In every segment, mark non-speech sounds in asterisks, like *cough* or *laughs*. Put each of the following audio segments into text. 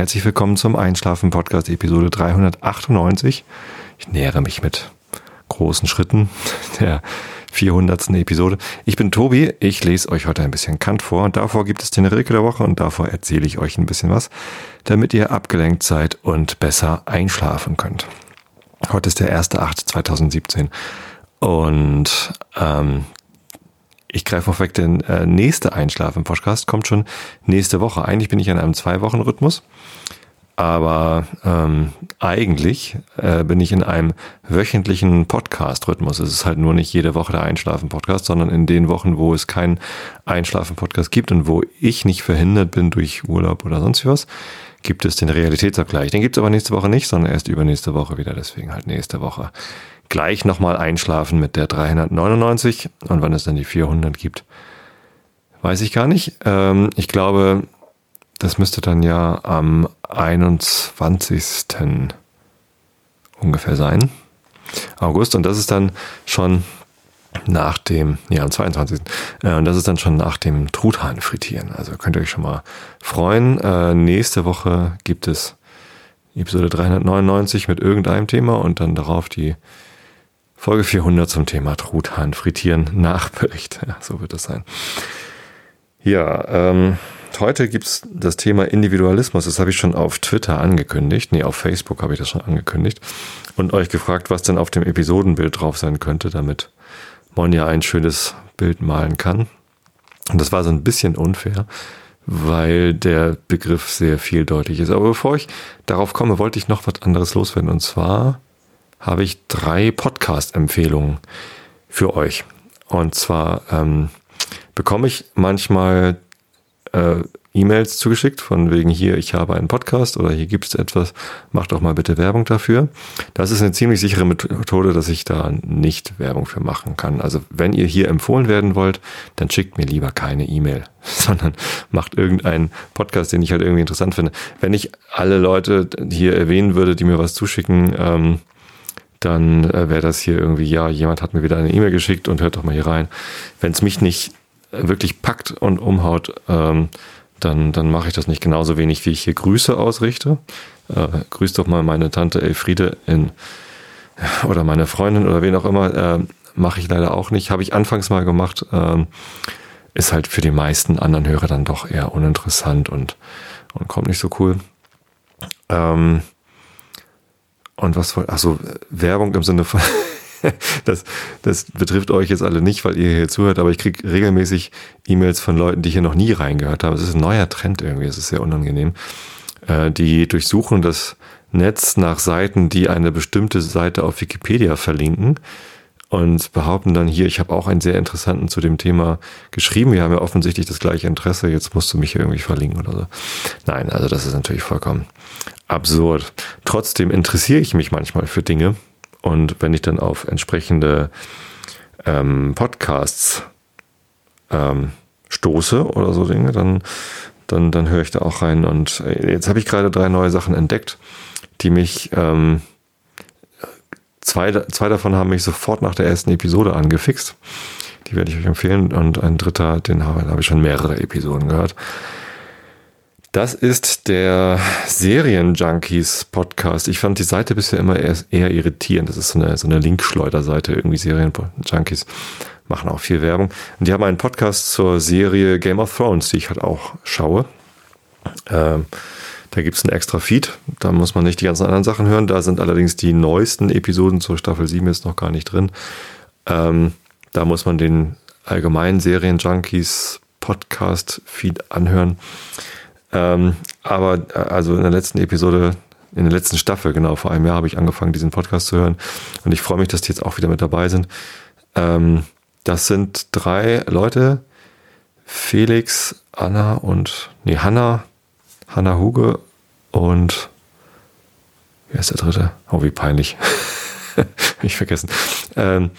herzlich willkommen zum Einschlafen Podcast Episode 398. Ich nähere mich mit großen Schritten *laughs* der 400. Episode. Ich bin Tobi, ich lese euch heute ein bisschen Kant vor davor gibt es den Rilke der Woche und davor erzähle ich euch ein bisschen was, damit ihr abgelenkt seid und besser einschlafen könnt. Heute ist der 1.8.2017 und ähm, ich greife vorweg, der äh, nächste Einschlafen-Podcast kommt schon nächste Woche. Eigentlich bin ich in einem Zwei-Wochen-Rhythmus, aber ähm, eigentlich äh, bin ich in einem wöchentlichen Podcast-Rhythmus. Es ist halt nur nicht jede Woche der Einschlafen-Podcast, sondern in den Wochen, wo es keinen Einschlafen-Podcast gibt und wo ich nicht verhindert bin durch Urlaub oder sonst was, gibt es den Realitätsabgleich. Den gibt es aber nächste Woche nicht, sondern erst übernächste Woche wieder. Deswegen halt nächste Woche gleich nochmal einschlafen mit der 399 und wann es dann die 400 gibt, weiß ich gar nicht. Ähm, ich glaube, das müsste dann ja am 21. ungefähr sein. August und das ist dann schon nach dem, ja, am 22. Äh, und das ist dann schon nach dem Truthahn frittieren. Also könnt ihr euch schon mal freuen. Äh, nächste Woche gibt es Episode 399 mit irgendeinem Thema und dann darauf die Folge 400 zum Thema Truthahn frittieren Nachbericht. Ja, so wird es sein. Ja, ähm, heute gibt's das Thema Individualismus. Das habe ich schon auf Twitter angekündigt. Nee, auf Facebook habe ich das schon angekündigt. Und euch gefragt, was denn auf dem Episodenbild drauf sein könnte, damit Monja ein schönes Bild malen kann. Und das war so ein bisschen unfair, weil der Begriff sehr vieldeutig ist. Aber bevor ich darauf komme, wollte ich noch was anderes loswerden. Und zwar habe ich drei Podcast-Empfehlungen für euch. Und zwar ähm, bekomme ich manchmal äh, E-Mails zugeschickt von wegen hier, ich habe einen Podcast oder hier gibt es etwas, macht doch mal bitte Werbung dafür. Das ist eine ziemlich sichere Methode, dass ich da nicht Werbung für machen kann. Also wenn ihr hier empfohlen werden wollt, dann schickt mir lieber keine E-Mail, *laughs* sondern macht irgendeinen Podcast, den ich halt irgendwie interessant finde. Wenn ich alle Leute hier erwähnen würde, die mir was zuschicken, ähm, dann äh, wäre das hier irgendwie, ja, jemand hat mir wieder eine E-Mail geschickt und hört doch mal hier rein. Wenn es mich nicht äh, wirklich packt und umhaut, ähm, dann, dann mache ich das nicht genauso wenig, wie ich hier Grüße ausrichte. Äh, grüß doch mal meine Tante Elfriede in *laughs* oder meine Freundin oder wen auch immer. Äh, mache ich leider auch nicht. Habe ich anfangs mal gemacht. Ähm, ist halt für die meisten anderen Hörer dann doch eher uninteressant und, und kommt nicht so cool. Ähm, und was wollte, achso, Werbung im Sinne von, *laughs* das, das betrifft euch jetzt alle nicht, weil ihr hier zuhört, aber ich kriege regelmäßig E-Mails von Leuten, die hier noch nie reingehört haben. Es ist ein neuer Trend irgendwie, es ist sehr unangenehm. Äh, die durchsuchen das Netz nach Seiten, die eine bestimmte Seite auf Wikipedia verlinken und behaupten dann hier, ich habe auch einen sehr interessanten zu dem Thema geschrieben. Wir haben ja offensichtlich das gleiche Interesse, jetzt musst du mich hier irgendwie verlinken oder so. Nein, also das ist natürlich vollkommen absurd. Trotzdem interessiere ich mich manchmal für Dinge und wenn ich dann auf entsprechende ähm, Podcasts ähm, stoße oder so Dinge, dann, dann, dann höre ich da auch rein. Und äh, jetzt habe ich gerade drei neue Sachen entdeckt, die mich, ähm, zwei, zwei davon haben mich sofort nach der ersten Episode angefixt. Die werde ich euch empfehlen. Und ein dritter, den habe, habe ich schon mehrere Episoden gehört. Das ist der Serienjunkies Podcast. Ich fand die Seite bisher immer eher, eher irritierend. Das ist so eine, so eine Linkschleuderseite, irgendwie Serienjunkies machen auch viel Werbung. Und die haben einen Podcast zur Serie Game of Thrones, die ich halt auch schaue. Ähm, da gibt's einen extra Feed, da muss man nicht die ganzen anderen Sachen hören. Da sind allerdings die neuesten Episoden zur Staffel 7 jetzt noch gar nicht drin. Ähm, da muss man den allgemeinen Serienjunkies Podcast Feed anhören. Ähm, aber äh, also in der letzten Episode, in der letzten Staffel, genau, vor einem Jahr habe ich angefangen, diesen Podcast zu hören. Und ich freue mich, dass die jetzt auch wieder mit dabei sind. Ähm, das sind drei Leute. Felix, Anna und, nee, Hanna, Hanna Huge und, wer ist der dritte? Oh, wie peinlich. *laughs* ich vergessen. Ähm,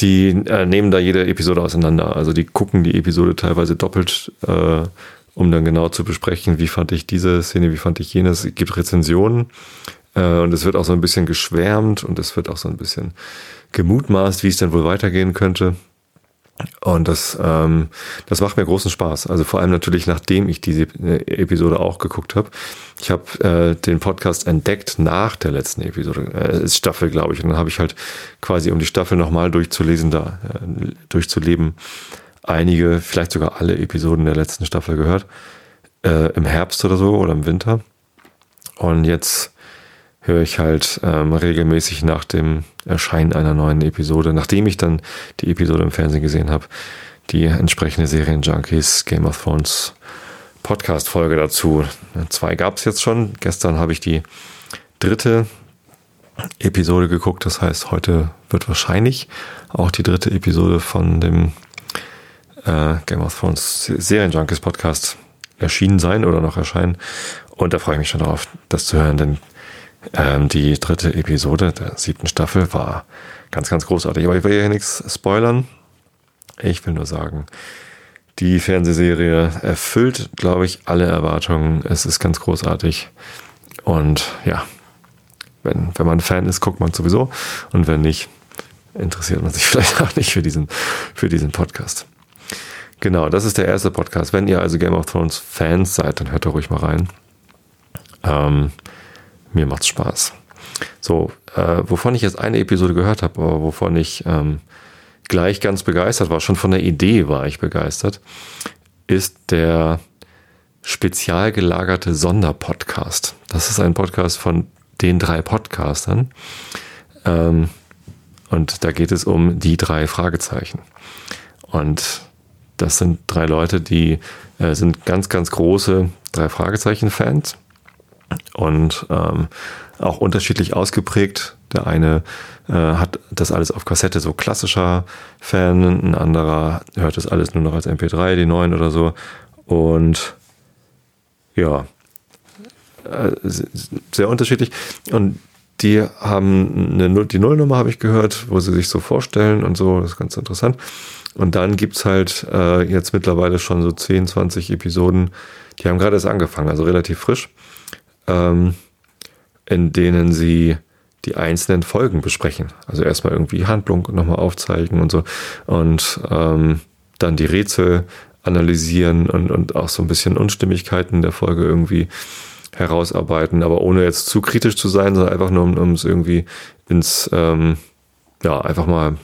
die äh, nehmen da jede Episode auseinander. Also die gucken die Episode teilweise doppelt äh, um dann genau zu besprechen, wie fand ich diese Szene, wie fand ich jenes. Es gibt Rezensionen äh, und es wird auch so ein bisschen geschwärmt und es wird auch so ein bisschen gemutmaßt, wie es denn wohl weitergehen könnte. Und das, ähm, das macht mir großen Spaß. Also vor allem natürlich, nachdem ich diese äh, Episode auch geguckt habe. Ich habe äh, den Podcast entdeckt nach der letzten Episode, äh, Staffel, glaube ich. Und dann habe ich halt quasi, um die Staffel nochmal durchzulesen, da äh, durchzuleben, einige, vielleicht sogar alle Episoden der letzten Staffel gehört. Äh, Im Herbst oder so oder im Winter. Und jetzt höre ich halt ähm, regelmäßig nach dem Erscheinen einer neuen Episode, nachdem ich dann die Episode im Fernsehen gesehen habe, die entsprechende Serienjunkies Game of Thrones Podcast-Folge dazu. Zwei gab es jetzt schon. Gestern habe ich die dritte Episode geguckt. Das heißt, heute wird wahrscheinlich auch die dritte Episode von dem äh, Game of Thrones Serienjunkies Podcast erschienen sein oder noch erscheinen. Und da freue ich mich schon darauf, das zu hören, denn ähm, die dritte Episode der siebten Staffel war ganz, ganz großartig. Aber ich will hier nichts spoilern. Ich will nur sagen, die Fernsehserie erfüllt, glaube ich, alle Erwartungen. Es ist ganz großartig. Und ja, wenn, wenn man Fan ist, guckt man sowieso. Und wenn nicht, interessiert man sich *laughs* vielleicht auch nicht für diesen, für diesen Podcast. Genau, das ist der erste Podcast. Wenn ihr also Game of Thrones Fans seid, dann hört da ruhig mal rein. Ähm, mir macht's Spaß. So, äh, wovon ich jetzt eine Episode gehört habe, aber wovon ich ähm, gleich ganz begeistert war, schon von der Idee war ich begeistert, ist der spezial gelagerte Sonderpodcast. Das ist ein Podcast von den drei Podcastern. Ähm, und da geht es um die drei Fragezeichen. Und das sind drei Leute, die äh, sind ganz, ganz große drei Fragezeichen-Fans und ähm, auch unterschiedlich ausgeprägt. Der eine äh, hat das alles auf Kassette, so klassischer Fan, ein anderer hört das alles nur noch als MP3, die neuen oder so. Und ja, äh, sehr unterschiedlich. Und die haben eine, die Nullnummer habe ich gehört, wo sie sich so vorstellen und so, das ist ganz interessant. Und dann gibt's halt äh, jetzt mittlerweile schon so 10, 20 Episoden, die haben gerade erst angefangen, also relativ frisch ähm, in denen sie die einzelnen Folgen besprechen. Also erstmal irgendwie Handlung nochmal aufzeigen und so. Und ähm, dann die Rätsel analysieren und, und auch so ein bisschen Unstimmigkeiten der Folge irgendwie herausarbeiten, aber ohne jetzt zu kritisch zu sein, sondern einfach nur, um, es irgendwie ins, ähm, ja, einfach mal,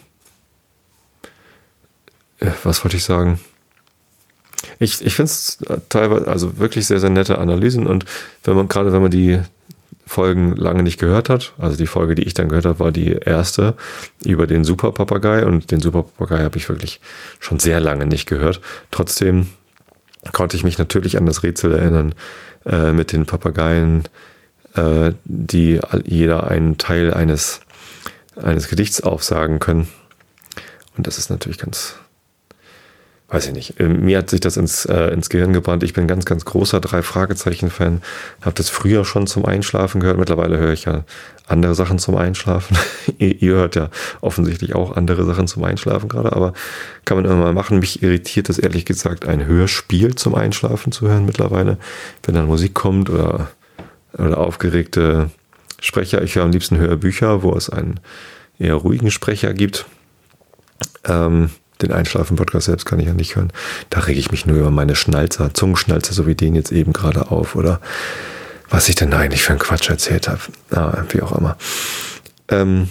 was wollte ich sagen? Ich, ich finde es teilweise, also wirklich sehr, sehr nette Analysen und wenn man, gerade wenn man die Folgen lange nicht gehört hat, also die Folge, die ich dann gehört habe, war die erste über den Super Papagei und den Super Papagei habe ich wirklich schon sehr lange nicht gehört. Trotzdem konnte ich mich natürlich an das Rätsel erinnern äh, mit den Papageien, äh, die jeder einen Teil eines, eines Gedichts aufsagen können. Und das ist natürlich ganz, weiß ich nicht, ähm, mir hat sich das ins, äh, ins Gehirn gebrannt. Ich bin ganz, ganz großer Drei-Fragezeichen-Fan. Habe das früher schon zum Einschlafen gehört. Mittlerweile höre ich ja andere Sachen zum Einschlafen. *laughs* ihr, ihr, hört ja offensichtlich auch andere Sachen zum Einschlafen gerade, aber kann man immer mal machen. Mich irritiert das ehrlich gesagt, ein Hörspiel zum Einschlafen zu hören mittlerweile. Wenn dann Musik kommt oder, oder aufgeregte Sprecher. Ich höre am liebsten Hörbücher, wo es einen eher ruhigen Sprecher gibt. Ähm, den Einschlafen-Podcast selbst kann ich ja nicht hören. Da rege ich mich nur über meine Schnalzer, Zungenschnalzer, so wie den jetzt eben gerade auf oder was ich denn eigentlich für einen Quatsch erzählt habe. Ah, wie auch immer. Ähm,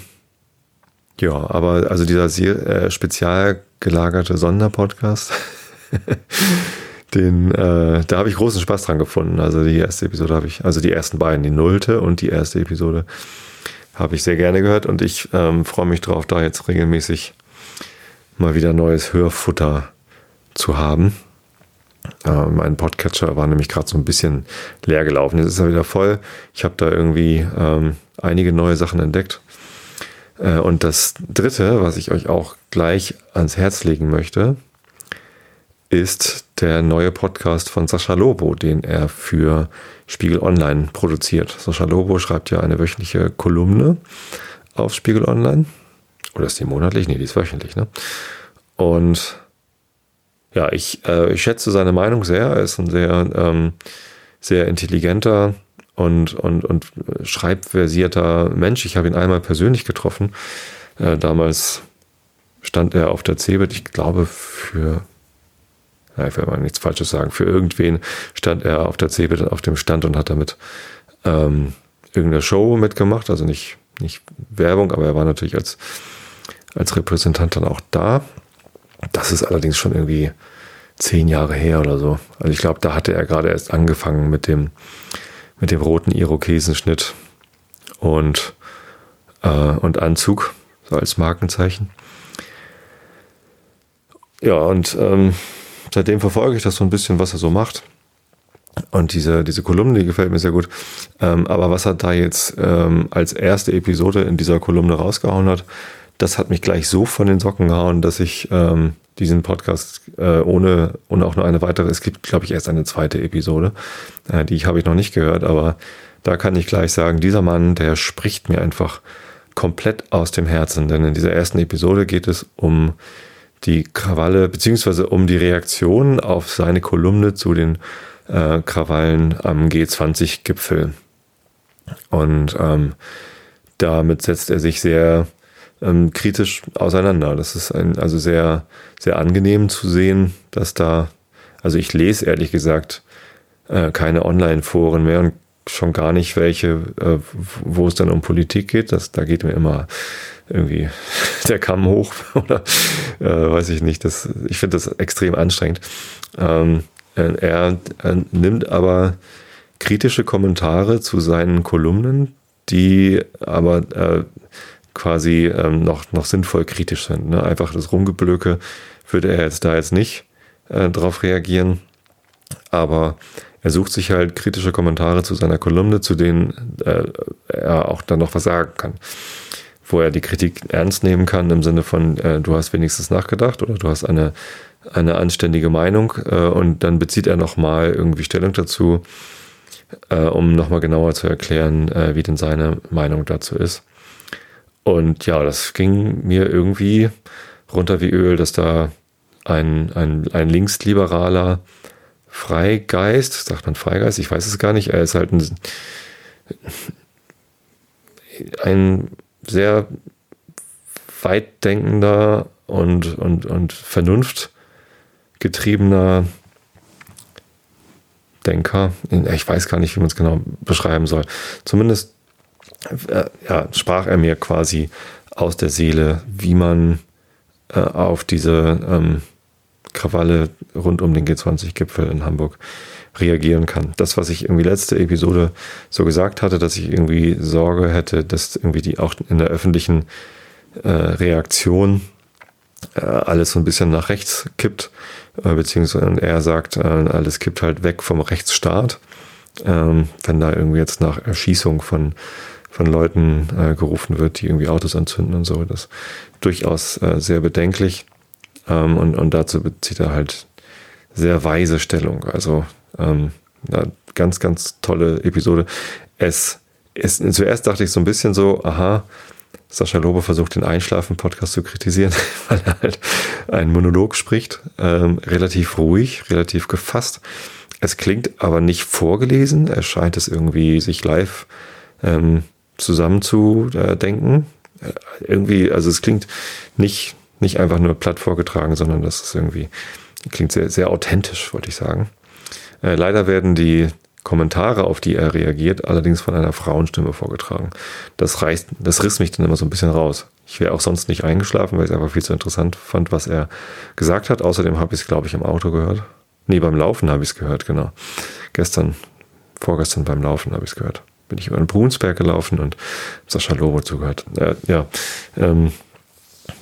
ja, aber also dieser sehr, äh, spezial gelagerte Sonderpodcast, *laughs* den, äh, da habe ich großen Spaß dran gefunden. Also die erste Episode habe ich, also die ersten beiden, die nullte und die erste Episode habe ich sehr gerne gehört und ich ähm, freue mich drauf, da jetzt regelmäßig mal wieder neues Hörfutter zu haben. Äh, mein Podcatcher war nämlich gerade so ein bisschen leer gelaufen. Jetzt ist er wieder voll. Ich habe da irgendwie ähm, einige neue Sachen entdeckt. Äh, und das dritte, was ich euch auch gleich ans Herz legen möchte, ist der neue Podcast von Sascha Lobo, den er für Spiegel Online produziert. Sascha Lobo schreibt ja eine wöchentliche Kolumne auf Spiegel Online. Oder ist die monatlich? Nee, die ist wöchentlich, ne? Und ja, ich, äh, ich schätze seine Meinung sehr. Er ist ein sehr, ähm, sehr intelligenter und, und, und schreibversierter Mensch. Ich habe ihn einmal persönlich getroffen, äh, damals stand er auf der CeBIT, ich glaube für, ja, ich will mal nichts Falsches sagen, für irgendwen stand er auf der CeBIT auf dem Stand und hat damit ähm, irgendeine Show mitgemacht, also nicht, nicht Werbung, aber er war natürlich als, als Repräsentant dann auch da. Das ist allerdings schon irgendwie zehn Jahre her oder so. Also ich glaube, da hatte er gerade erst angefangen mit dem, mit dem roten Irokesenschnitt und, äh, und Anzug, so als Markenzeichen. Ja, und ähm, seitdem verfolge ich das so ein bisschen, was er so macht. Und diese, diese Kolumne, die gefällt mir sehr gut. Ähm, aber was er da jetzt ähm, als erste Episode in dieser Kolumne rausgehauen hat, das hat mich gleich so von den Socken gehauen, dass ich ähm, diesen Podcast äh, ohne, ohne auch nur eine weitere, es gibt, glaube ich, erst eine zweite Episode, äh, die habe ich noch nicht gehört, aber da kann ich gleich sagen, dieser Mann, der spricht mir einfach komplett aus dem Herzen, denn in dieser ersten Episode geht es um die Krawalle, beziehungsweise um die Reaktion auf seine Kolumne zu den äh, Krawallen am G20-Gipfel. Und ähm, damit setzt er sich sehr ähm, kritisch auseinander. Das ist ein, also sehr, sehr angenehm zu sehen, dass da, also ich lese ehrlich gesagt äh, keine Online-Foren mehr und schon gar nicht welche, äh, wo es dann um Politik geht. Das, da geht mir immer irgendwie *laughs* der Kamm hoch *laughs* oder äh, weiß ich nicht. Das, ich finde das extrem anstrengend. Ähm, er, er nimmt aber kritische Kommentare zu seinen Kolumnen, die aber äh, quasi ähm, noch, noch sinnvoll kritisch sind. Ne? Einfach das Rumgeblöke würde er jetzt da jetzt nicht äh, drauf reagieren. Aber er sucht sich halt kritische Kommentare zu seiner Kolumne, zu denen äh, er auch dann noch was sagen kann. Wo er die Kritik ernst nehmen kann, im Sinne von, äh, du hast wenigstens nachgedacht oder du hast eine, eine anständige Meinung äh, und dann bezieht er nochmal irgendwie Stellung dazu, äh, um nochmal genauer zu erklären, äh, wie denn seine Meinung dazu ist. Und ja, das ging mir irgendwie runter wie Öl, dass da ein, ein, ein linksliberaler Freigeist, sagt man Freigeist, ich weiß es gar nicht, er ist halt ein, ein sehr weitdenkender und, und, und vernunftgetriebener Denker. Ich weiß gar nicht, wie man es genau beschreiben soll. Zumindest äh, ja, sprach er mir quasi aus der Seele, wie man äh, auf diese ähm, Krawalle rund um den G20-Gipfel in Hamburg reagieren kann. Das, was ich irgendwie letzte Episode so gesagt hatte, dass ich irgendwie Sorge hätte, dass irgendwie die auch in der öffentlichen äh, Reaktion äh, alles so ein bisschen nach rechts kippt, äh, beziehungsweise er sagt, äh, alles kippt halt weg vom Rechtsstaat. Ähm, wenn da irgendwie jetzt nach Erschießung von von Leuten äh, gerufen wird, die irgendwie Autos anzünden und so. Das ist durchaus äh, sehr bedenklich. Ähm, und, und dazu bezieht er halt sehr weise Stellung. Also ähm, eine ganz, ganz tolle Episode. Es ist, zuerst dachte ich so ein bisschen so, aha, Sascha Lobe versucht den Einschlafen-Podcast zu kritisieren, *laughs* weil er halt einen Monolog spricht, ähm, relativ ruhig, relativ gefasst. Es klingt aber nicht vorgelesen, er scheint es irgendwie sich live ähm, zusammenzudenken. Äh, irgendwie, also es klingt nicht, nicht einfach nur platt vorgetragen, sondern das ist irgendwie, klingt sehr, sehr authentisch, wollte ich sagen. Äh, leider werden die Kommentare, auf die er reagiert, allerdings von einer Frauenstimme vorgetragen. Das reißt, das riss mich dann immer so ein bisschen raus. Ich wäre auch sonst nicht eingeschlafen, weil ich es einfach viel zu interessant fand, was er gesagt hat. Außerdem habe ich es, glaube ich, im Auto gehört. Nee, beim Laufen habe ich es gehört, genau. Gestern, vorgestern beim Laufen habe ich es gehört bin ich über den Brunsberg gelaufen und Sascha Lobo zugehört. Äh, ja, ähm,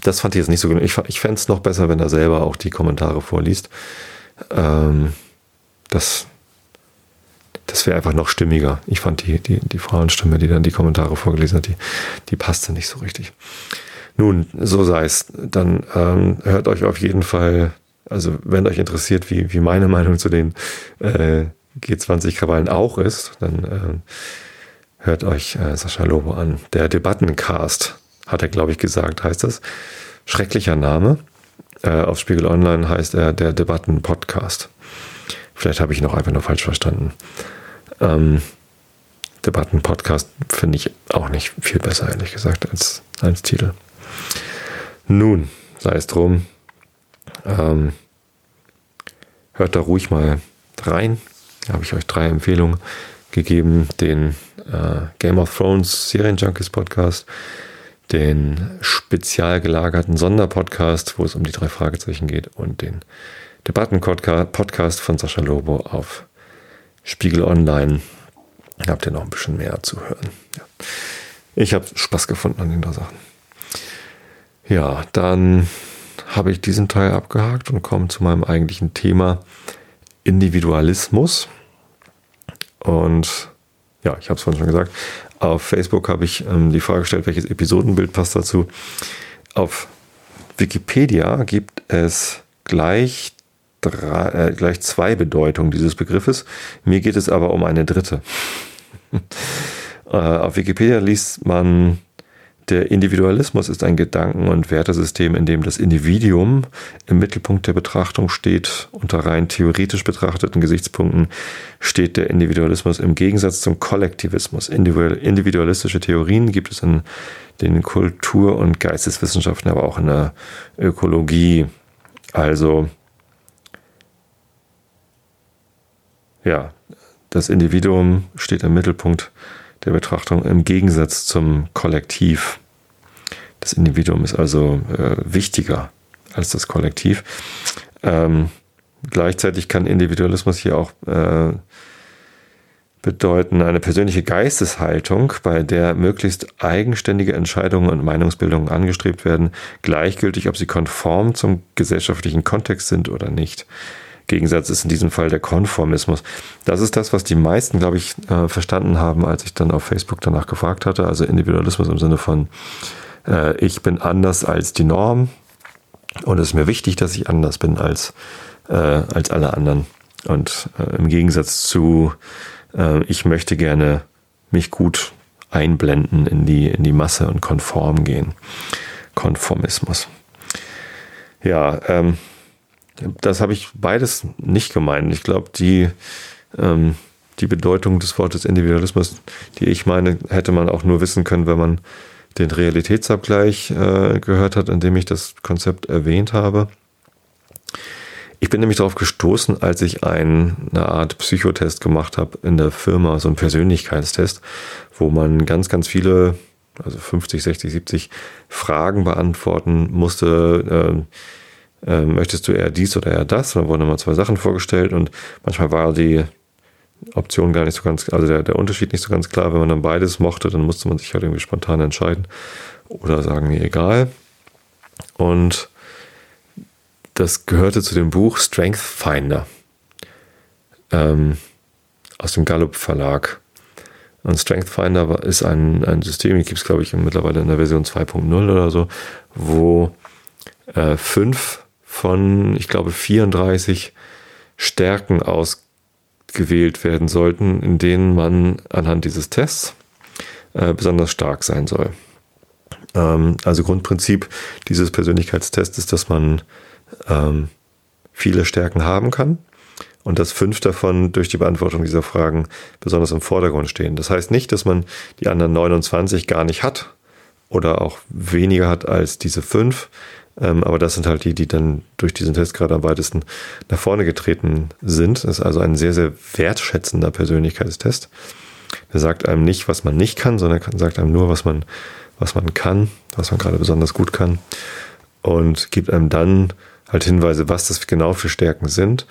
das fand ich jetzt nicht so gut. Ich, ich fände es noch besser, wenn er selber auch die Kommentare vorliest. Ähm, das das wäre einfach noch stimmiger. Ich fand die, die, die Frauenstimme, die dann die Kommentare vorgelesen hat, die, die passte nicht so richtig. Nun, so sei es. Dann ähm, hört euch auf jeden Fall, also wenn euch interessiert, wie, wie meine Meinung zu den äh, G20-Krawallen auch ist, dann äh, Hört euch äh, Sascha Lobo an. Der Debattencast, hat er, glaube ich, gesagt, heißt das. Schrecklicher Name. Äh, auf Spiegel Online heißt er der Debatten-Podcast. Vielleicht habe ich noch einfach nur falsch verstanden. Ähm, Debatten-Podcast finde ich auch nicht viel besser, ehrlich gesagt, als, als Titel. Nun, sei es drum. Ähm, hört da ruhig mal rein. Da habe ich euch drei Empfehlungen gegeben. Den äh, Game of Thrones Serienjunkies Podcast, den spezial gelagerten Sonderpodcast, wo es um die drei Fragezeichen geht und den Debatten-Podcast von Sascha Lobo auf Spiegel Online. Habt ihr noch ein bisschen mehr zu hören. Ja. Ich habe Spaß gefunden an den drei Sachen. Ja, dann habe ich diesen Teil abgehakt und komme zu meinem eigentlichen Thema Individualismus. Und ja, ich habe es vorhin schon gesagt, auf Facebook habe ich ähm, die Frage gestellt, welches Episodenbild passt dazu. Auf Wikipedia gibt es gleich, drei, äh, gleich zwei Bedeutungen dieses Begriffes. Mir geht es aber um eine dritte. *laughs* äh, auf Wikipedia liest man der Individualismus ist ein Gedanken- und Wertesystem, in dem das Individuum im Mittelpunkt der Betrachtung steht. Unter rein theoretisch betrachteten Gesichtspunkten steht der Individualismus im Gegensatz zum Kollektivismus. Individualistische Theorien gibt es in den Kultur- und Geisteswissenschaften, aber auch in der Ökologie. Also, ja, das Individuum steht im Mittelpunkt der Betrachtung im Gegensatz zum Kollektiv. Das Individuum ist also äh, wichtiger als das Kollektiv. Ähm, gleichzeitig kann Individualismus hier auch äh, bedeuten eine persönliche Geisteshaltung, bei der möglichst eigenständige Entscheidungen und Meinungsbildungen angestrebt werden, gleichgültig, ob sie konform zum gesellschaftlichen Kontext sind oder nicht. Gegensatz ist in diesem Fall der Konformismus. Das ist das, was die meisten, glaube ich, äh, verstanden haben, als ich dann auf Facebook danach gefragt hatte. Also Individualismus im Sinne von, äh, ich bin anders als die Norm und es ist mir wichtig, dass ich anders bin als, äh, als alle anderen. Und äh, im Gegensatz zu, äh, ich möchte gerne mich gut einblenden in die, in die Masse und konform gehen. Konformismus. Ja, ähm, das habe ich beides nicht gemeint. Ich glaube, die, ähm, die Bedeutung des Wortes Individualismus, die ich meine, hätte man auch nur wissen können, wenn man den Realitätsabgleich äh, gehört hat, in dem ich das Konzept erwähnt habe. Ich bin nämlich darauf gestoßen, als ich ein, eine Art Psychotest gemacht habe in der Firma, so ein Persönlichkeitstest, wo man ganz, ganz viele, also 50, 60, 70 Fragen beantworten musste. Äh, äh, möchtest du eher dies oder eher das? Und dann wurden immer zwei Sachen vorgestellt und manchmal war die Option gar nicht so ganz, also der, der Unterschied nicht so ganz klar. Wenn man dann beides mochte, dann musste man sich halt irgendwie spontan entscheiden oder sagen, mir egal. Und das gehörte zu dem Buch Strength Finder ähm, aus dem Gallup Verlag. Und Strength Finder ist ein, ein System, gibt es, glaube ich, mittlerweile in der Version 2.0 oder so, wo äh, fünf von, ich glaube, 34 Stärken ausgewählt werden sollten, in denen man anhand dieses Tests äh, besonders stark sein soll. Ähm, also Grundprinzip dieses Persönlichkeitstests ist, dass man ähm, viele Stärken haben kann und dass fünf davon durch die Beantwortung dieser Fragen besonders im Vordergrund stehen. Das heißt nicht, dass man die anderen 29 gar nicht hat oder auch weniger hat als diese fünf, ähm, aber das sind halt die, die dann durch diesen Test gerade am weitesten nach vorne getreten sind. Das ist also ein sehr, sehr wertschätzender Persönlichkeitstest. Der sagt einem nicht, was man nicht kann, sondern sagt einem nur, was man, was man kann, was man gerade besonders gut kann. Und gibt einem dann halt Hinweise, was das genau für Stärken sind,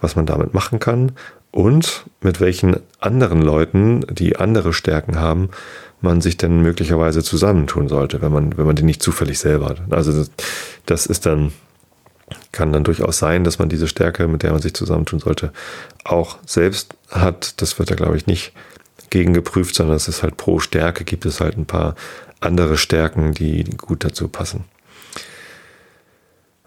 was man damit machen kann und mit welchen anderen Leuten, die andere Stärken haben, man sich denn möglicherweise zusammentun sollte, wenn man, wenn man die nicht zufällig selber hat. Also das, das ist dann, kann dann durchaus sein, dass man diese Stärke, mit der man sich zusammentun sollte, auch selbst hat. Das wird da, glaube ich, nicht gegengeprüft, sondern es ist halt pro Stärke gibt es halt ein paar andere Stärken, die gut dazu passen.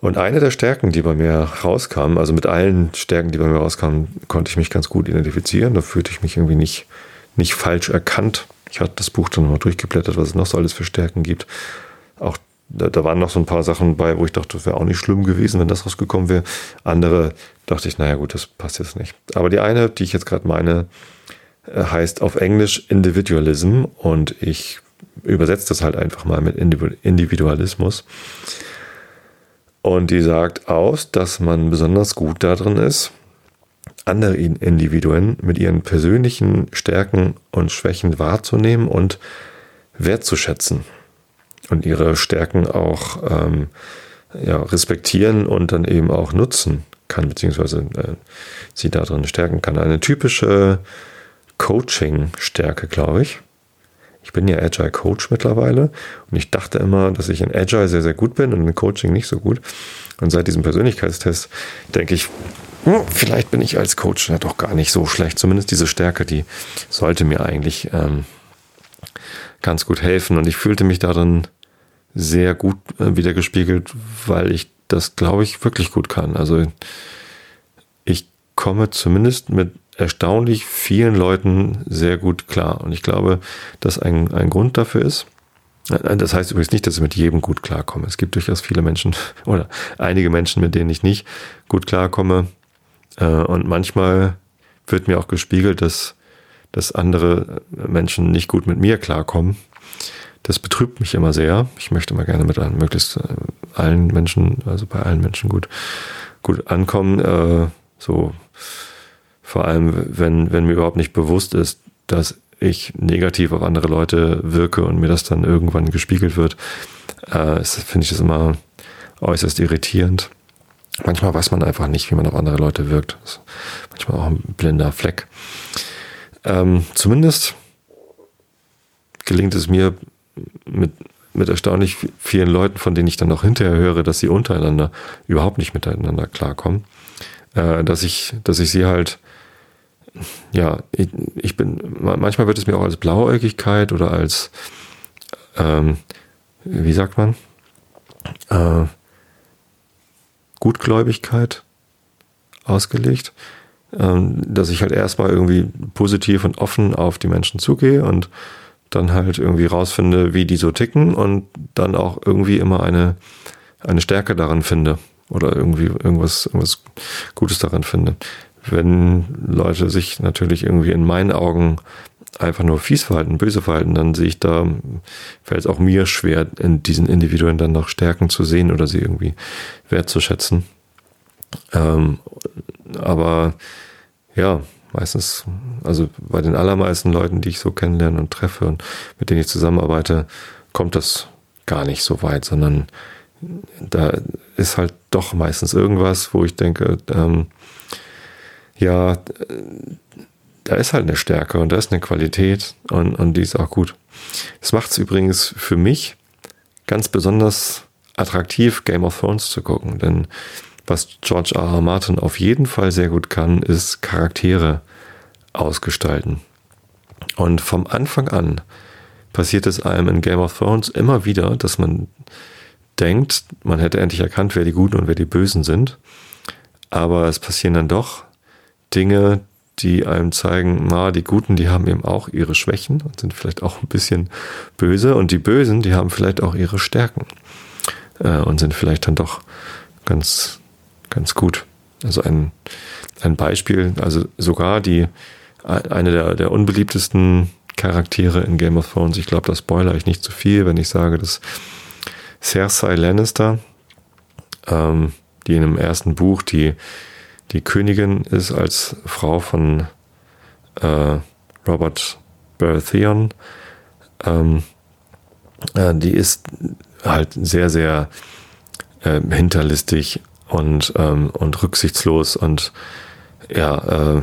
Und eine der Stärken, die bei mir rauskam, also mit allen Stärken, die bei mir rauskamen, konnte ich mich ganz gut identifizieren. Da fühlte ich mich irgendwie nicht, nicht falsch erkannt. Ich hatte das Buch dann mal durchgeblättert, was es noch so alles für Stärken gibt. Auch da, da waren noch so ein paar Sachen bei, wo ich dachte, das wäre auch nicht schlimm gewesen, wenn das rausgekommen wäre. Andere dachte ich, naja gut, das passt jetzt nicht. Aber die eine, die ich jetzt gerade meine, äh, heißt auf Englisch Individualism und ich übersetze das halt einfach mal mit Individualismus. Und die sagt aus, dass man besonders gut darin ist, andere Individuen mit ihren persönlichen Stärken und Schwächen wahrzunehmen und wertzuschätzen und ihre Stärken auch ähm, ja, respektieren und dann eben auch nutzen kann, beziehungsweise äh, sie darin stärken kann. Eine typische Coaching-Stärke, glaube ich. Ich bin ja Agile Coach mittlerweile und ich dachte immer, dass ich in Agile sehr, sehr gut bin und in Coaching nicht so gut. Und seit diesem Persönlichkeitstest denke ich, vielleicht bin ich als Coach ja doch gar nicht so schlecht. Zumindest diese Stärke, die sollte mir eigentlich ähm, ganz gut helfen. Und ich fühlte mich darin sehr gut äh, wiedergespiegelt, weil ich das, glaube ich, wirklich gut kann. Also ich komme zumindest mit erstaunlich vielen Leuten sehr gut klar. Und ich glaube, dass ein, ein Grund dafür ist, äh, das heißt übrigens nicht, dass ich mit jedem gut klarkomme. Es gibt durchaus viele Menschen *laughs* oder einige Menschen, mit denen ich nicht gut klarkomme. Äh, und manchmal wird mir auch gespiegelt, dass, dass andere Menschen nicht gut mit mir klarkommen. Das betrübt mich immer sehr. Ich möchte mal gerne mit allen, möglichst äh, allen Menschen, also bei allen Menschen gut, gut ankommen. So, vor allem, wenn, wenn mir überhaupt nicht bewusst ist, dass ich negativ auf andere Leute wirke und mir das dann irgendwann gespiegelt wird, äh, finde ich das immer äußerst irritierend. Manchmal weiß man einfach nicht, wie man auf andere Leute wirkt. manchmal auch ein blinder Fleck. Ähm, zumindest gelingt es mir mit, mit erstaunlich vielen Leuten, von denen ich dann auch hinterher höre, dass sie untereinander überhaupt nicht miteinander klarkommen, äh, dass ich, dass ich sie halt ja, ich, ich, bin, manchmal wird es mir auch als Blauäugigkeit oder als, ähm, wie sagt man, äh, Gutgläubigkeit ausgelegt, ähm, dass ich halt erstmal irgendwie positiv und offen auf die Menschen zugehe und dann halt irgendwie rausfinde, wie die so ticken und dann auch irgendwie immer eine, eine Stärke daran finde oder irgendwie irgendwas, irgendwas Gutes daran finde. Wenn Leute sich natürlich irgendwie in meinen Augen einfach nur fies verhalten, böse verhalten, dann sehe ich da, fällt es auch mir schwer, in diesen Individuen dann noch Stärken zu sehen oder sie irgendwie wertzuschätzen. Ähm, aber ja, meistens, also bei den allermeisten Leuten, die ich so kennenlerne und treffe und mit denen ich zusammenarbeite, kommt das gar nicht so weit, sondern da ist halt doch meistens irgendwas, wo ich denke, ähm, ja, da ist halt eine Stärke und da ist eine Qualität und, und die ist auch gut. Das macht es übrigens für mich ganz besonders attraktiv, Game of Thrones zu gucken, denn was George R. R. Martin auf jeden Fall sehr gut kann, ist Charaktere ausgestalten. Und vom Anfang an passiert es einem in Game of Thrones immer wieder, dass man denkt, man hätte endlich erkannt, wer die Guten und wer die Bösen sind. Aber es passieren dann doch Dinge, die einem zeigen, na, die Guten, die haben eben auch ihre Schwächen und sind vielleicht auch ein bisschen böse und die Bösen, die haben vielleicht auch ihre Stärken äh, und sind vielleicht dann doch ganz, ganz gut. Also ein, ein Beispiel, also sogar die, eine der, der unbeliebtesten Charaktere in Game of Thrones, ich glaube, das spoilere ich nicht zu viel, wenn ich sage, dass Cersei Lannister, ähm, die in dem ersten Buch die die Königin ist als Frau von äh, Robert Baratheon. Ähm, äh, die ist halt sehr, sehr äh, hinterlistig und, ähm, und rücksichtslos und ja, äh,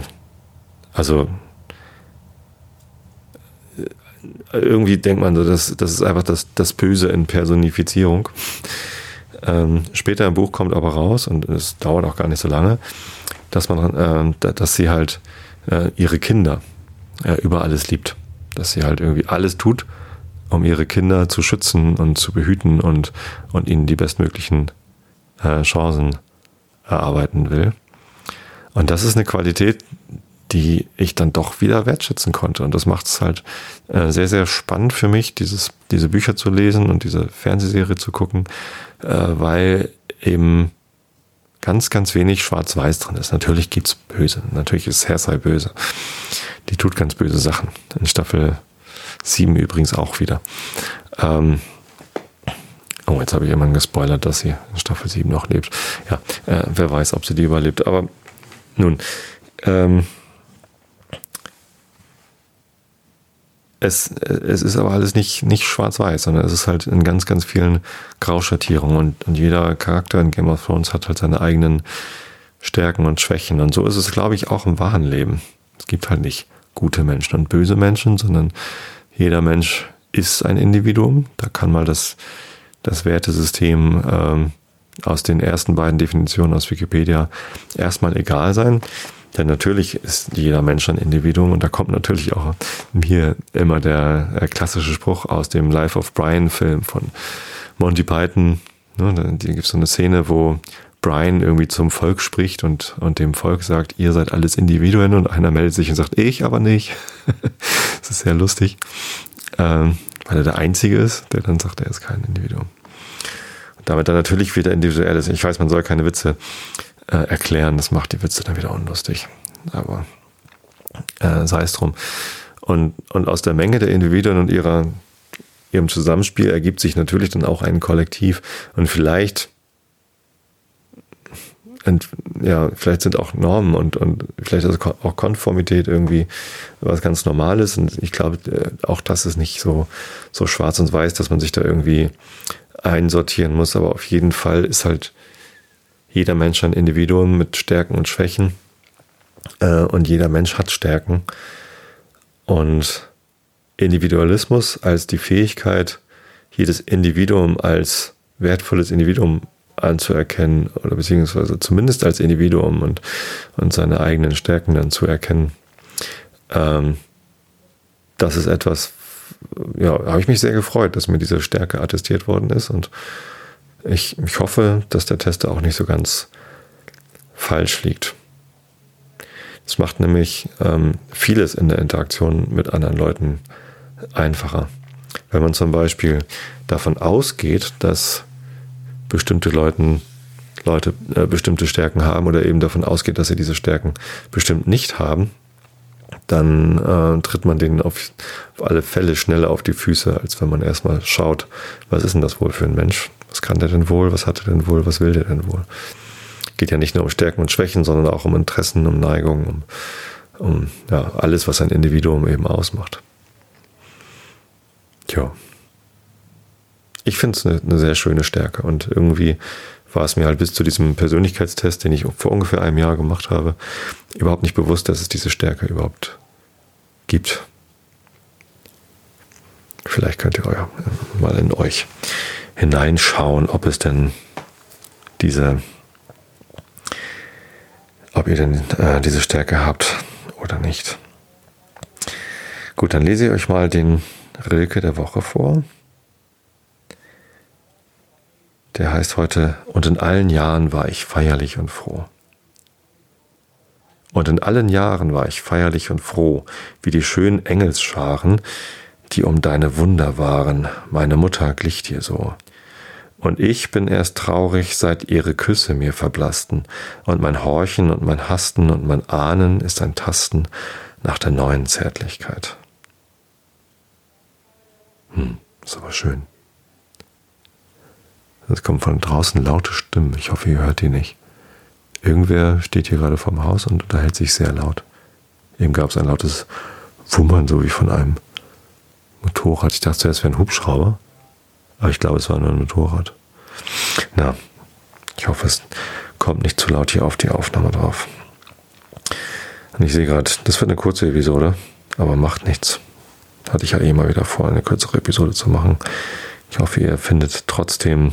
also äh, irgendwie denkt man so, das, das ist einfach das, das Böse in Personifizierung. Ähm, später im Buch kommt aber raus, und es dauert auch gar nicht so lange, dass man, äh, dass sie halt äh, ihre Kinder äh, über alles liebt. Dass sie halt irgendwie alles tut, um ihre Kinder zu schützen und zu behüten und, und ihnen die bestmöglichen äh, Chancen erarbeiten will. Und das ist eine Qualität, die ich dann doch wieder wertschätzen konnte. Und das macht es halt äh, sehr, sehr spannend für mich, dieses, diese Bücher zu lesen und diese Fernsehserie zu gucken, äh, weil eben ganz, ganz wenig Schwarz-Weiß drin ist. Natürlich gibt's böse. Natürlich ist Cersei böse. Die tut ganz böse Sachen. In Staffel 7 übrigens auch wieder. Ähm, oh, Oh, jetzt habe ich jemanden gespoilert, dass sie in Staffel 7 noch lebt. Ja, äh, wer weiß, ob sie die überlebt. Aber nun, ähm, es, es ist aber alles nicht, nicht schwarz-weiß, sondern es ist halt in ganz, ganz vielen Grauschattierungen und, und jeder Charakter in Game of Thrones hat halt seine eigenen Stärken und Schwächen. Und so ist es, glaube ich, auch im wahren Leben. Es gibt halt nicht gute Menschen und böse Menschen, sondern jeder Mensch ist ein Individuum. Da kann mal das, das Wertesystem ähm, aus den ersten beiden Definitionen aus Wikipedia erstmal egal sein. Denn natürlich ist jeder Mensch ein Individuum und da kommt natürlich auch hier immer der äh, klassische Spruch aus dem Life of Brian Film von Monty Python. Ne, da gibt es so eine Szene, wo Brian irgendwie zum Volk spricht und, und dem Volk sagt, ihr seid alles Individuen und einer meldet sich und sagt, ich aber nicht. *laughs* das ist sehr lustig, ähm, weil er der Einzige ist, der dann sagt, er ist kein Individuum. Und damit dann natürlich wieder individuell ist. Ich weiß, man soll keine Witze äh, erklären, das macht die Witze dann wieder unlustig. Aber äh, sei es drum. Und, und aus der Menge der Individuen und ihrer, ihrem Zusammenspiel ergibt sich natürlich dann auch ein Kollektiv. Und vielleicht ja, vielleicht sind auch Normen und, und vielleicht ist auch Konformität irgendwie was ganz Normales. Und ich glaube, äh, auch das ist nicht so, so schwarz und weiß, dass man sich da irgendwie einsortieren muss. Aber auf jeden Fall ist halt jeder Mensch ein Individuum mit Stärken und Schwächen. Äh, und jeder Mensch hat Stärken. Und Individualismus als die Fähigkeit, jedes Individuum als wertvolles Individuum anzuerkennen oder beziehungsweise zumindest als Individuum und, und seine eigenen Stärken dann zu erkennen. Ähm, das ist etwas, ja, habe ich mich sehr gefreut, dass mir diese Stärke attestiert worden ist und ich, ich hoffe, dass der Tester auch nicht so ganz falsch liegt. Es macht nämlich ähm, vieles in der Interaktion mit anderen Leuten einfacher. Wenn man zum Beispiel davon ausgeht, dass bestimmte Leuten, Leute äh, bestimmte Stärken haben oder eben davon ausgeht, dass sie diese Stärken bestimmt nicht haben, dann äh, tritt man denen auf, auf alle Fälle schneller auf die Füße, als wenn man erstmal schaut, was ist denn das wohl für ein Mensch? Was kann der denn wohl? Was hat er denn wohl? Was will der denn wohl? Geht ja nicht nur um Stärken und Schwächen, sondern auch um Interessen, um Neigungen, um, um ja, alles, was ein Individuum eben ausmacht. Tja ich finde es eine, eine sehr schöne Stärke und irgendwie war es mir halt bis zu diesem Persönlichkeitstest, den ich vor ungefähr einem Jahr gemacht habe, überhaupt nicht bewusst, dass es diese Stärke überhaupt gibt. Vielleicht könnt ihr euer, mal in euch hineinschauen, ob es denn diese, ob ihr denn äh, diese Stärke habt oder nicht. Gut, dann lese ich euch mal den Rilke der Woche vor. Der heißt heute, und in allen Jahren war ich feierlich und froh. Und in allen Jahren war ich feierlich und froh, wie die schönen Engelsscharen, die um deine Wunder waren, meine Mutter glich dir so. Und ich bin erst traurig, seit ihre Küsse mir verblassten, und mein Horchen und mein Hasten und mein Ahnen ist ein Tasten nach der neuen Zärtlichkeit. Hm, ist aber schön. Es kommen von draußen laute Stimmen. Ich hoffe, ihr hört die nicht. Irgendwer steht hier gerade vorm Haus und unterhält sich sehr laut. Eben gab es ein lautes Wummern, so wie von einem Motorrad. Ich dachte zuerst wäre ein Hubschrauber, aber ich glaube, es war nur ein Motorrad. Na, ich hoffe, es kommt nicht zu laut hier auf die Aufnahme drauf. Und ich sehe gerade, das wird eine kurze Episode, aber macht nichts. Hatte ich ja eh mal wieder vor, eine kürzere Episode zu machen. Ich hoffe, ihr findet trotzdem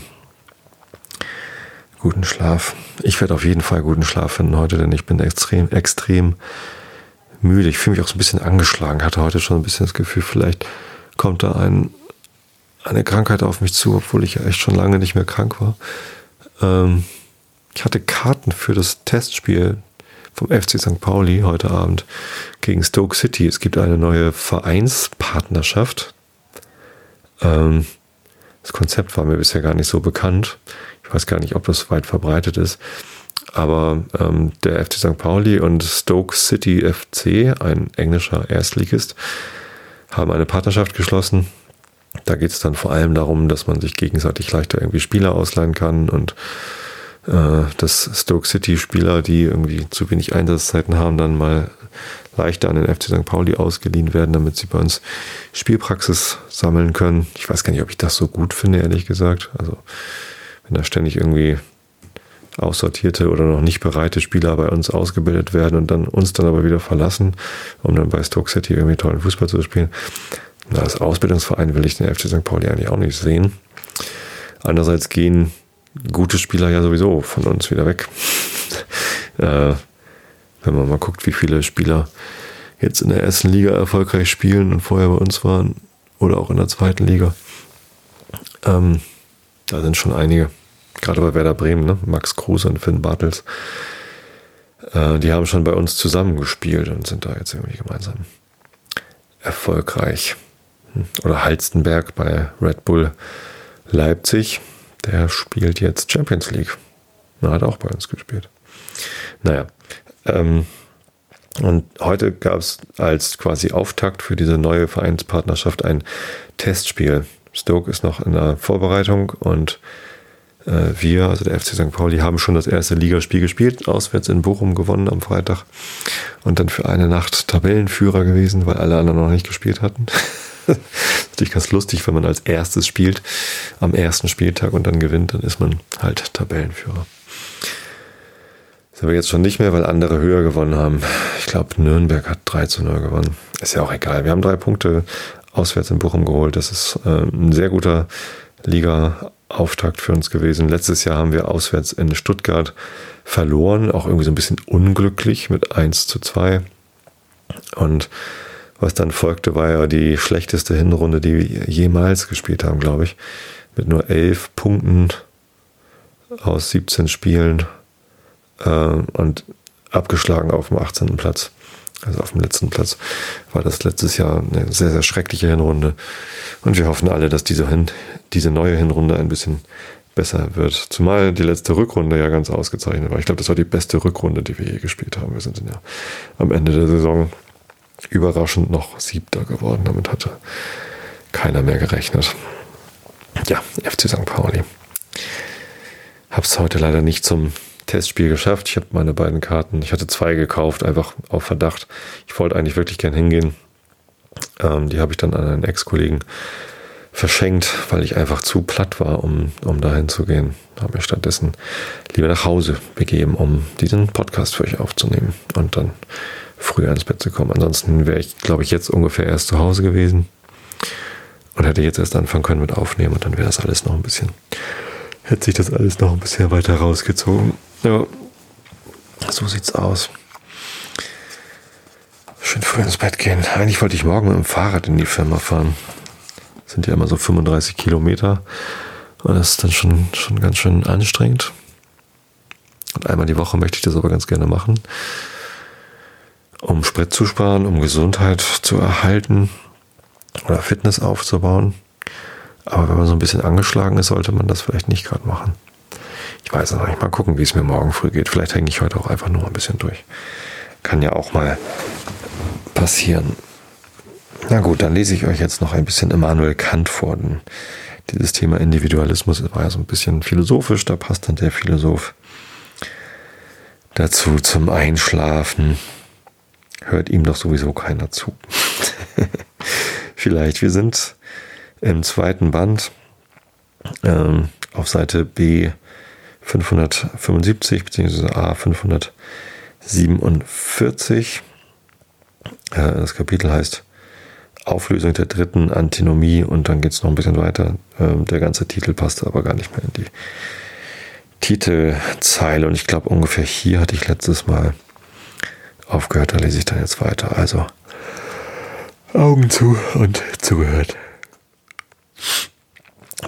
guten Schlaf. Ich werde auf jeden Fall guten Schlaf finden heute, denn ich bin extrem, extrem müde. Ich fühle mich auch so ein bisschen angeschlagen, hatte heute schon ein bisschen das Gefühl, vielleicht kommt da ein, eine Krankheit auf mich zu, obwohl ich ja echt schon lange nicht mehr krank war. Ähm, ich hatte Karten für das Testspiel vom FC St. Pauli heute Abend gegen Stoke City. Es gibt eine neue Vereinspartnerschaft. Ähm, das Konzept war mir bisher gar nicht so bekannt. Ich weiß gar nicht, ob das weit verbreitet ist. Aber ähm, der FC St. Pauli und Stoke City FC, ein englischer Erstligist, haben eine Partnerschaft geschlossen Da geht es dann vor allem darum, dass man sich gegenseitig leichter irgendwie Spieler ausleihen kann und äh, dass Stoke City Spieler, die irgendwie zu wenig Einsatzzeiten haben, dann mal leichter an den FC St. Pauli ausgeliehen werden, damit sie bei uns Spielpraxis sammeln können. Ich weiß gar nicht, ob ich das so gut finde, ehrlich gesagt. Also wenn da ständig irgendwie aussortierte oder noch nicht bereite Spieler bei uns ausgebildet werden und dann uns dann aber wieder verlassen, um dann bei Stoke City irgendwie tollen Fußball zu spielen. Na, als Ausbildungsverein will ich den FC St. Pauli eigentlich auch nicht sehen. Andererseits gehen gute Spieler ja sowieso von uns wieder weg. *laughs* äh, wenn man mal guckt, wie viele Spieler jetzt in der ersten Liga erfolgreich spielen und vorher bei uns waren oder auch in der zweiten Liga. Ähm, da sind schon einige. Gerade bei Werder Bremen, ne? Max Kruse und Finn Bartels. Äh, die haben schon bei uns zusammengespielt und sind da jetzt irgendwie gemeinsam erfolgreich. Hm. Oder Halstenberg bei Red Bull Leipzig. Der spielt jetzt Champions League. Er hat auch bei uns gespielt. Naja, ähm, und heute gab es als quasi Auftakt für diese neue Vereinspartnerschaft ein Testspiel. Stoke ist noch in der Vorbereitung und äh, wir, also der FC St. Pauli, haben schon das erste Ligaspiel gespielt, auswärts in Bochum gewonnen am Freitag und dann für eine Nacht Tabellenführer gewesen, weil alle anderen noch nicht gespielt hatten. *laughs* Natürlich ganz lustig, wenn man als erstes spielt am ersten Spieltag und dann gewinnt, dann ist man halt Tabellenführer. Sind wir jetzt schon nicht mehr, weil andere höher gewonnen haben. Ich glaube, Nürnberg hat 3 zu 0 gewonnen. Ist ja auch egal. Wir haben drei Punkte auswärts in Bochum geholt. Das ist äh, ein sehr guter Liga-Auftakt für uns gewesen. Letztes Jahr haben wir auswärts in Stuttgart verloren. Auch irgendwie so ein bisschen unglücklich mit 1 zu 2. Und was dann folgte, war ja die schlechteste Hinrunde, die wir jemals gespielt haben, glaube ich. Mit nur 11 Punkten aus 17 Spielen äh, und abgeschlagen auf dem 18. Platz. Also auf dem letzten Platz war das letztes Jahr eine sehr, sehr schreckliche Hinrunde. Und wir hoffen alle, dass diese, Hin diese neue Hinrunde ein bisschen besser wird. Zumal die letzte Rückrunde ja ganz ausgezeichnet war. Ich glaube, das war die beste Rückrunde, die wir je gespielt haben. Wir sind ja am Ende der Saison überraschend noch Siebter geworden. Damit hatte keiner mehr gerechnet. Ja, FC St. Pauli. Hab's heute leider nicht zum Testspiel geschafft. Ich habe meine beiden Karten, ich hatte zwei gekauft, einfach auf Verdacht. Ich wollte eigentlich wirklich gern hingehen. Ähm, die habe ich dann an einen Ex-Kollegen verschenkt, weil ich einfach zu platt war, um, um dahin zu gehen. Habe mich stattdessen lieber nach Hause begeben, um diesen Podcast für euch aufzunehmen und dann früher ins Bett zu kommen. Ansonsten wäre ich, glaube ich, jetzt ungefähr erst zu Hause gewesen und hätte jetzt erst anfangen können mit Aufnehmen und dann wäre das alles noch ein bisschen, hätte sich das alles noch ein bisschen weiter rausgezogen. Ja, so sieht's aus. Schön früh ins Bett gehen. Eigentlich wollte ich morgen mit dem Fahrrad in die Firma fahren. Das sind ja immer so 35 Kilometer. Und das ist dann schon, schon ganz schön anstrengend. Und einmal die Woche möchte ich das aber ganz gerne machen. Um Sprit zu sparen, um Gesundheit zu erhalten oder Fitness aufzubauen. Aber wenn man so ein bisschen angeschlagen ist, sollte man das vielleicht nicht gerade machen. Ich weiß noch nicht. Mal gucken, wie es mir morgen früh geht. Vielleicht hänge ich heute auch einfach nur ein bisschen durch. Kann ja auch mal passieren. Na gut, dann lese ich euch jetzt noch ein bisschen Immanuel Kant vor. Denn dieses Thema Individualismus war ja so ein bisschen philosophisch. Da passt dann der Philosoph dazu zum Einschlafen. Hört ihm doch sowieso keiner zu. *laughs* Vielleicht. Wir sind im zweiten Band ähm, auf Seite B 575 bzw. A 547. Äh, das Kapitel heißt Auflösung der dritten Antinomie und dann geht es noch ein bisschen weiter. Ähm, der ganze Titel passt aber gar nicht mehr in die Titelzeile und ich glaube ungefähr hier hatte ich letztes Mal aufgehört, da lese ich dann jetzt weiter. Also Augen zu und zugehört.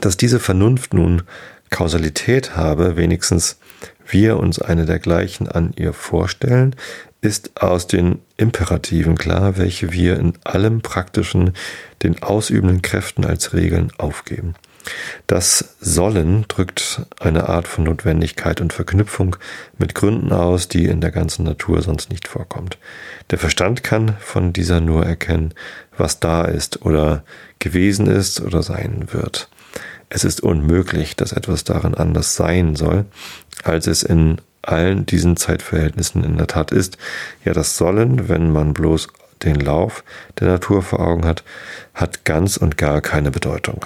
Dass diese Vernunft nun Kausalität habe, wenigstens wir uns eine dergleichen an ihr vorstellen, ist aus den Imperativen klar, welche wir in allem Praktischen den ausübenden Kräften als Regeln aufgeben. Das Sollen drückt eine Art von Notwendigkeit und Verknüpfung mit Gründen aus, die in der ganzen Natur sonst nicht vorkommt. Der Verstand kann von dieser nur erkennen, was da ist oder gewesen ist oder sein wird. Es ist unmöglich, dass etwas darin anders sein soll, als es in allen diesen Zeitverhältnissen in der Tat ist. Ja, das Sollen, wenn man bloß den Lauf der Natur vor Augen hat, hat ganz und gar keine Bedeutung.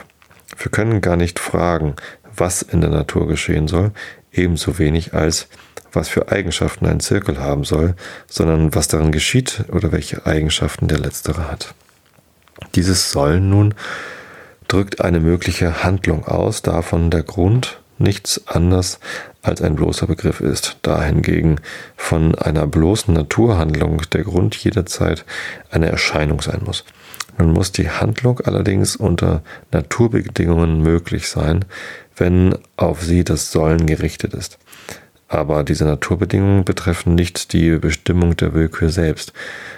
Wir können gar nicht fragen, was in der Natur geschehen soll, ebenso wenig als was für Eigenschaften ein Zirkel haben soll, sondern was darin geschieht oder welche Eigenschaften der letztere hat. Dieses Sollen nun drückt eine mögliche Handlung aus, davon der Grund nichts anders als ein bloßer Begriff ist, da hingegen von einer bloßen Naturhandlung der Grund jederzeit eine Erscheinung sein muss. Nun muss die Handlung allerdings unter Naturbedingungen möglich sein, wenn auf sie das Sollen gerichtet ist. Aber diese Naturbedingungen betreffen nicht die Bestimmung der Willkür selbst,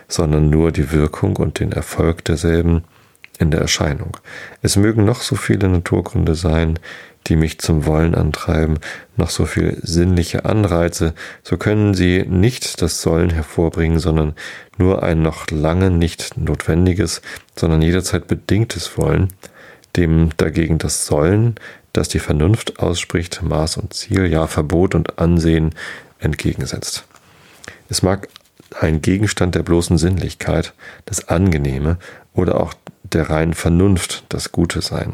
sondern nur die Wirkung und den Erfolg derselben in der Erscheinung. Es mögen noch so viele Naturgründe sein, die mich zum Wollen antreiben, noch so viel sinnliche Anreize, so können sie nicht das Sollen hervorbringen, sondern nur ein noch lange nicht notwendiges, sondern jederzeit bedingtes Wollen, dem dagegen das Sollen, das die Vernunft ausspricht, Maß und Ziel, ja Verbot und Ansehen entgegensetzt. Es mag ein Gegenstand der bloßen Sinnlichkeit, das Angenehme oder auch der reinen Vernunft das Gute sein.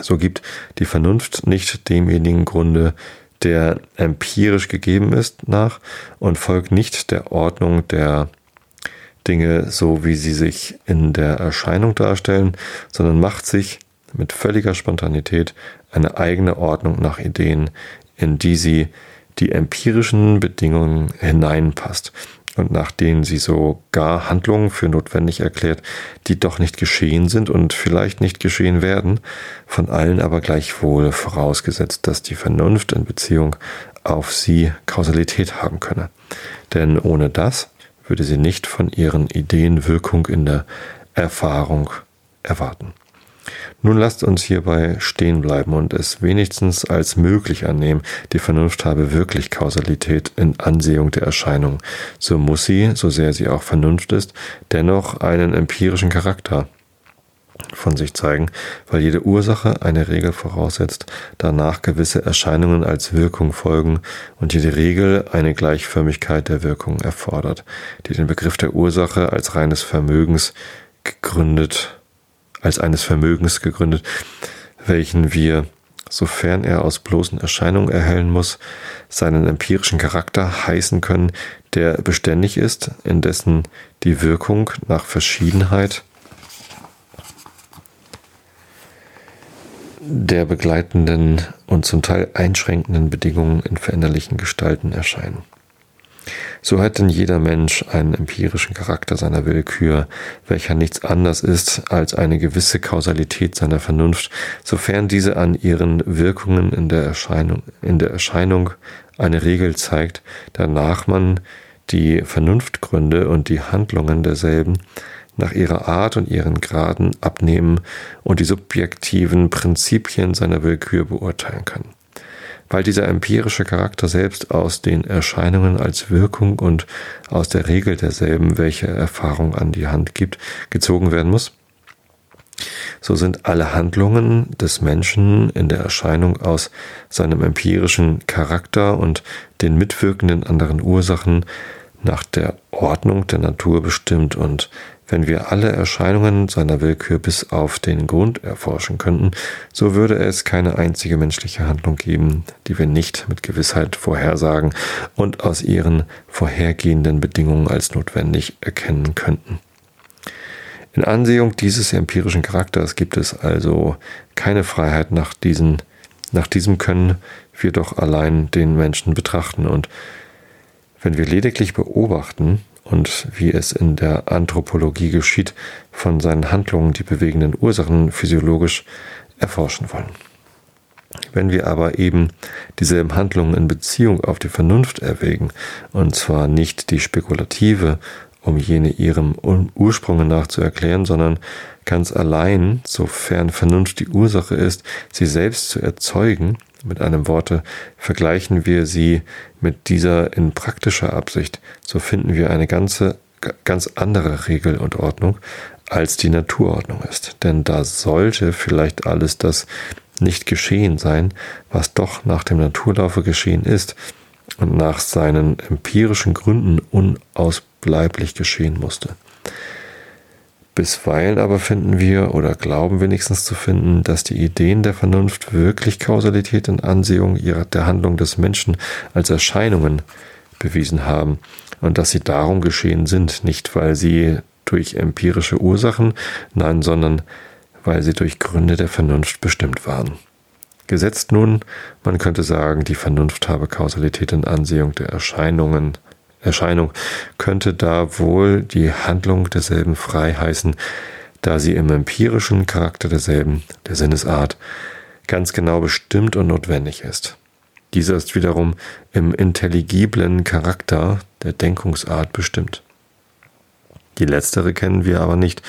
So gibt die Vernunft nicht demjenigen Grunde, der empirisch gegeben ist, nach und folgt nicht der Ordnung der Dinge so, wie sie sich in der Erscheinung darstellen, sondern macht sich mit völliger Spontanität eine eigene Ordnung nach Ideen, in die sie die empirischen Bedingungen hineinpasst und nach denen sie sogar Handlungen für notwendig erklärt, die doch nicht geschehen sind und vielleicht nicht geschehen werden, von allen aber gleichwohl vorausgesetzt, dass die Vernunft in Beziehung auf sie Kausalität haben könne. Denn ohne das würde sie nicht von ihren Ideen Wirkung in der Erfahrung erwarten. Nun lasst uns hierbei stehen bleiben und es wenigstens als möglich annehmen, die Vernunft habe wirklich Kausalität in Ansehung der Erscheinung. So muss sie, so sehr sie auch Vernunft ist, dennoch einen empirischen Charakter von sich zeigen, weil jede Ursache eine Regel voraussetzt, danach gewisse Erscheinungen als Wirkung folgen und jede Regel eine Gleichförmigkeit der Wirkung erfordert, die den Begriff der Ursache als reines Vermögens gegründet als eines Vermögens gegründet, welchen wir, sofern er aus bloßen Erscheinungen erhellen muss, seinen empirischen Charakter heißen können, der beständig ist, indessen die Wirkung nach Verschiedenheit der begleitenden und zum Teil einschränkenden Bedingungen in veränderlichen Gestalten erscheinen. So hat denn jeder Mensch einen empirischen Charakter seiner Willkür, welcher nichts anders ist als eine gewisse Kausalität seiner Vernunft, sofern diese an ihren Wirkungen in der Erscheinung, in der Erscheinung eine Regel zeigt, danach man die Vernunftgründe und die Handlungen derselben nach ihrer Art und ihren Graden abnehmen und die subjektiven Prinzipien seiner Willkür beurteilen kann weil dieser empirische Charakter selbst aus den Erscheinungen als Wirkung und aus der Regel derselben, welche Erfahrung an die Hand gibt, gezogen werden muss. So sind alle Handlungen des Menschen in der Erscheinung aus seinem empirischen Charakter und den mitwirkenden anderen Ursachen nach der Ordnung der Natur bestimmt und wenn wir alle Erscheinungen seiner Willkür bis auf den Grund erforschen könnten, so würde es keine einzige menschliche Handlung geben, die wir nicht mit Gewissheit vorhersagen und aus ihren vorhergehenden Bedingungen als notwendig erkennen könnten. In Ansehung dieses empirischen Charakters gibt es also keine Freiheit nach, diesen, nach diesem können wir doch allein den Menschen betrachten und wenn wir lediglich beobachten, und wie es in der Anthropologie geschieht, von seinen Handlungen die bewegenden Ursachen physiologisch erforschen wollen. Wenn wir aber eben dieselben Handlungen in Beziehung auf die Vernunft erwägen, und zwar nicht die spekulative um jene ihrem Ursprunge nach zu erklären, sondern ganz allein, sofern Vernunft die Ursache ist, sie selbst zu erzeugen. Mit einem Worte vergleichen wir sie mit dieser in praktischer Absicht, so finden wir eine ganze, ganz andere Regel und Ordnung, als die Naturordnung ist. Denn da sollte vielleicht alles das nicht geschehen sein, was doch nach dem Naturlaufe geschehen ist und nach seinen empirischen Gründen unausbleiblich geschehen musste. Bisweilen aber finden wir oder glauben wenigstens zu finden, dass die Ideen der Vernunft wirklich Kausalität und Ansehung ihrer, der Handlung des Menschen als Erscheinungen bewiesen haben und dass sie darum geschehen sind, nicht weil sie durch empirische Ursachen, nein, sondern weil sie durch Gründe der Vernunft bestimmt waren. Gesetzt nun, man könnte sagen, die Vernunft habe Kausalität und Ansehung der Erscheinungen. Erscheinung könnte da wohl die Handlung derselben frei heißen, da sie im empirischen Charakter derselben, der Sinnesart, ganz genau bestimmt und notwendig ist. Dieser ist wiederum im intelligiblen Charakter der Denkungsart bestimmt. Die letztere kennen wir aber nicht,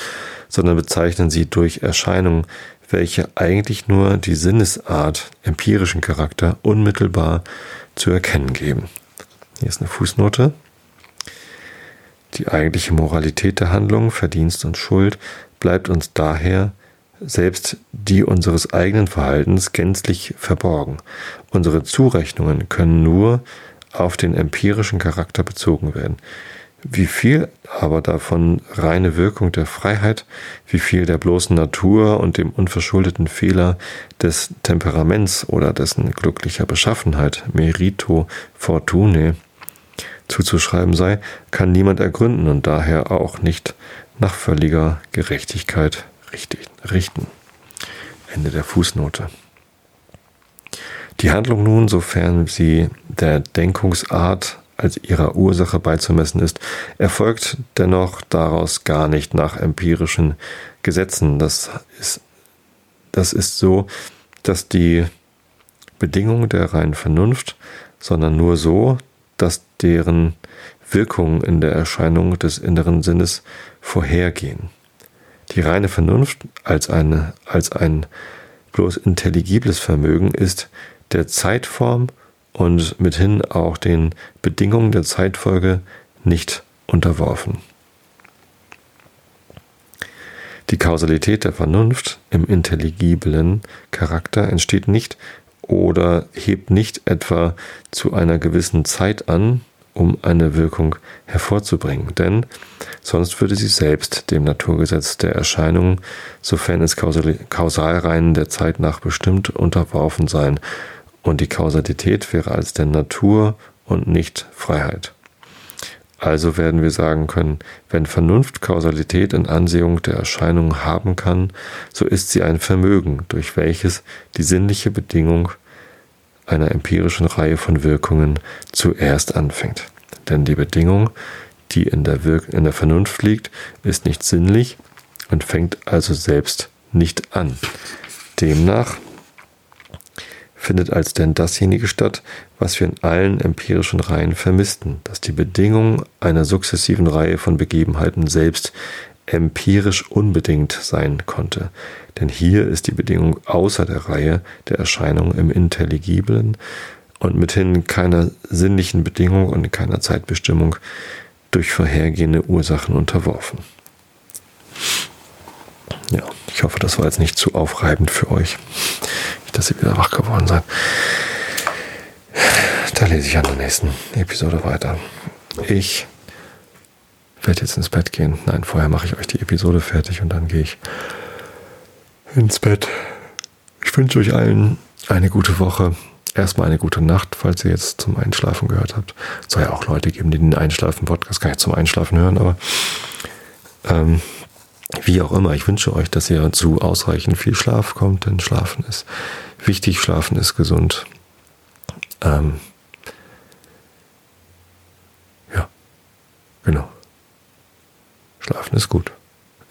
sondern bezeichnen sie durch Erscheinungen, welche eigentlich nur die Sinnesart, empirischen Charakter unmittelbar zu erkennen geben. Hier ist eine Fußnote. Die eigentliche Moralität der Handlung, Verdienst und Schuld bleibt uns daher selbst die unseres eigenen Verhaltens gänzlich verborgen. Unsere Zurechnungen können nur auf den empirischen Charakter bezogen werden. Wie viel aber davon reine Wirkung der Freiheit, wie viel der bloßen Natur und dem unverschuldeten Fehler des Temperaments oder dessen glücklicher Beschaffenheit, Merito Fortune, zuzuschreiben sei, kann niemand ergründen und daher auch nicht nach völliger Gerechtigkeit richten. Ende der Fußnote. Die Handlung nun, sofern sie der Denkungsart als ihrer Ursache beizumessen ist, erfolgt dennoch daraus gar nicht nach empirischen Gesetzen. Das ist, das ist so, dass die Bedingung der reinen Vernunft, sondern nur so, dass deren Wirkungen in der Erscheinung des inneren Sinnes vorhergehen. Die reine Vernunft als, eine, als ein bloß intelligibles Vermögen ist der Zeitform und mithin auch den Bedingungen der Zeitfolge nicht unterworfen. Die Kausalität der Vernunft im intelligiblen Charakter entsteht nicht oder hebt nicht etwa zu einer gewissen Zeit an, um eine Wirkung hervorzubringen, denn sonst würde sie selbst dem Naturgesetz der Erscheinungen, sofern es Kausalreihen der Zeit nach bestimmt, unterworfen sein und die Kausalität wäre als der Natur und nicht Freiheit. Also werden wir sagen können, wenn Vernunft Kausalität in Ansehung der Erscheinung haben kann, so ist sie ein Vermögen, durch welches die sinnliche Bedingung einer empirischen Reihe von Wirkungen zuerst anfängt. Denn die Bedingung, die in der, Wirk in der Vernunft liegt, ist nicht sinnlich und fängt also selbst nicht an. Demnach findet als denn dasjenige statt, was wir in allen empirischen Reihen vermissten, dass die Bedingung einer sukzessiven Reihe von Begebenheiten selbst empirisch unbedingt sein konnte. Denn hier ist die Bedingung außer der Reihe der Erscheinungen im Intelligiblen und mithin keiner sinnlichen Bedingung und keiner Zeitbestimmung durch vorhergehende Ursachen unterworfen. Ja, ich hoffe, das war jetzt nicht zu aufreibend für euch dass ihr wieder wach geworden seid. Da lese ich an der nächsten Episode weiter. Ich werde jetzt ins Bett gehen. Nein, vorher mache ich euch die Episode fertig und dann gehe ich ins Bett. Ich wünsche euch allen eine gute Woche. Erstmal eine gute Nacht, falls ihr jetzt zum Einschlafen gehört habt. Es soll ja auch Leute geben, die den Einschlafen-Podcast gar nicht zum Einschlafen hören, aber ähm, wie auch immer, ich wünsche euch, dass ihr zu ausreichend viel Schlaf kommt, denn Schlafen ist wichtig, Schlafen ist gesund. Ähm, ja, genau. Schlafen ist gut.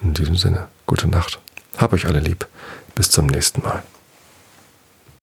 In diesem Sinne, gute Nacht. Hab euch alle lieb. Bis zum nächsten Mal.